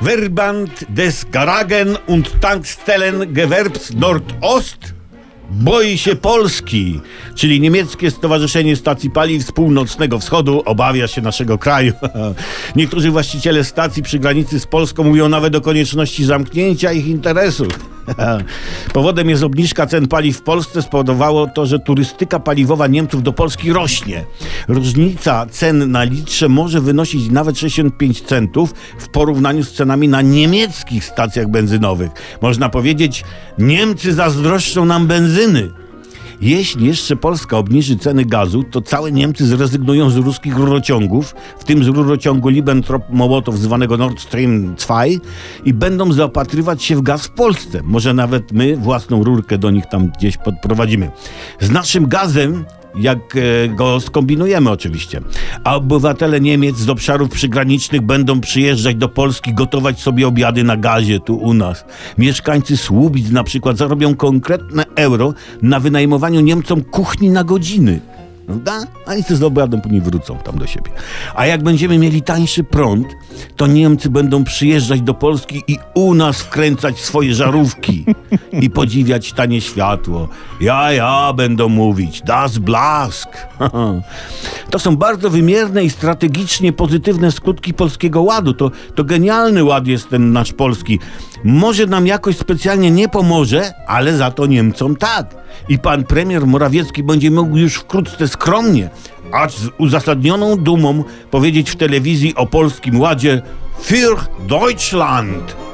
Verband des Garagen und Tankstellen Gewerbs Nordost boi się Polski, czyli niemieckie Stowarzyszenie Stacji Paliw z Północnego Wschodu obawia się naszego kraju. Niektórzy właściciele stacji przy granicy z Polską mówią nawet o konieczności zamknięcia ich interesów. Powodem jest obniżka cen paliw w Polsce. Spowodowało to, że turystyka paliwowa Niemców do Polski rośnie. Różnica cen na litrze może wynosić nawet 65 centów w porównaniu z cenami na niemieckich stacjach benzynowych. Można powiedzieć, Niemcy zazdroszczą nam benzyny. Jeśli jeszcze Polska obniży ceny gazu, to całe Niemcy zrezygnują z ruskich rurociągów, w tym z rurociągu Liebentrop-Mołotow zwanego Nord Stream 2 i będą zaopatrywać się w gaz w Polsce. Może nawet my własną rurkę do nich tam gdzieś podprowadzimy. Z naszym gazem jak e, go skombinujemy oczywiście. A obywatele Niemiec z obszarów przygranicznych będą przyjeżdżać do Polski, gotować sobie obiady na gazie tu u nas. Mieszkańcy Słubic na przykład zarobią konkretne euro na wynajmowaniu Niemcom kuchni na godziny. Prawda? A i z obiadem później wrócą tam do siebie. A jak będziemy mieli tańszy prąd, to Niemcy będą przyjeżdżać do Polski i u nas wkręcać swoje żarówki i podziwiać tanie światło. Ja, ja będą mówić, das blask. To są bardzo wymierne i strategicznie pozytywne skutki polskiego ładu. To, to genialny ład jest ten nasz polski. Może nam jakoś specjalnie nie pomoże, ale za to Niemcom tak. I pan premier Morawiecki będzie mógł już wkrótce skromnie, acz z uzasadnioną dumą powiedzieć w telewizji o polskim ładzie Für Deutschland.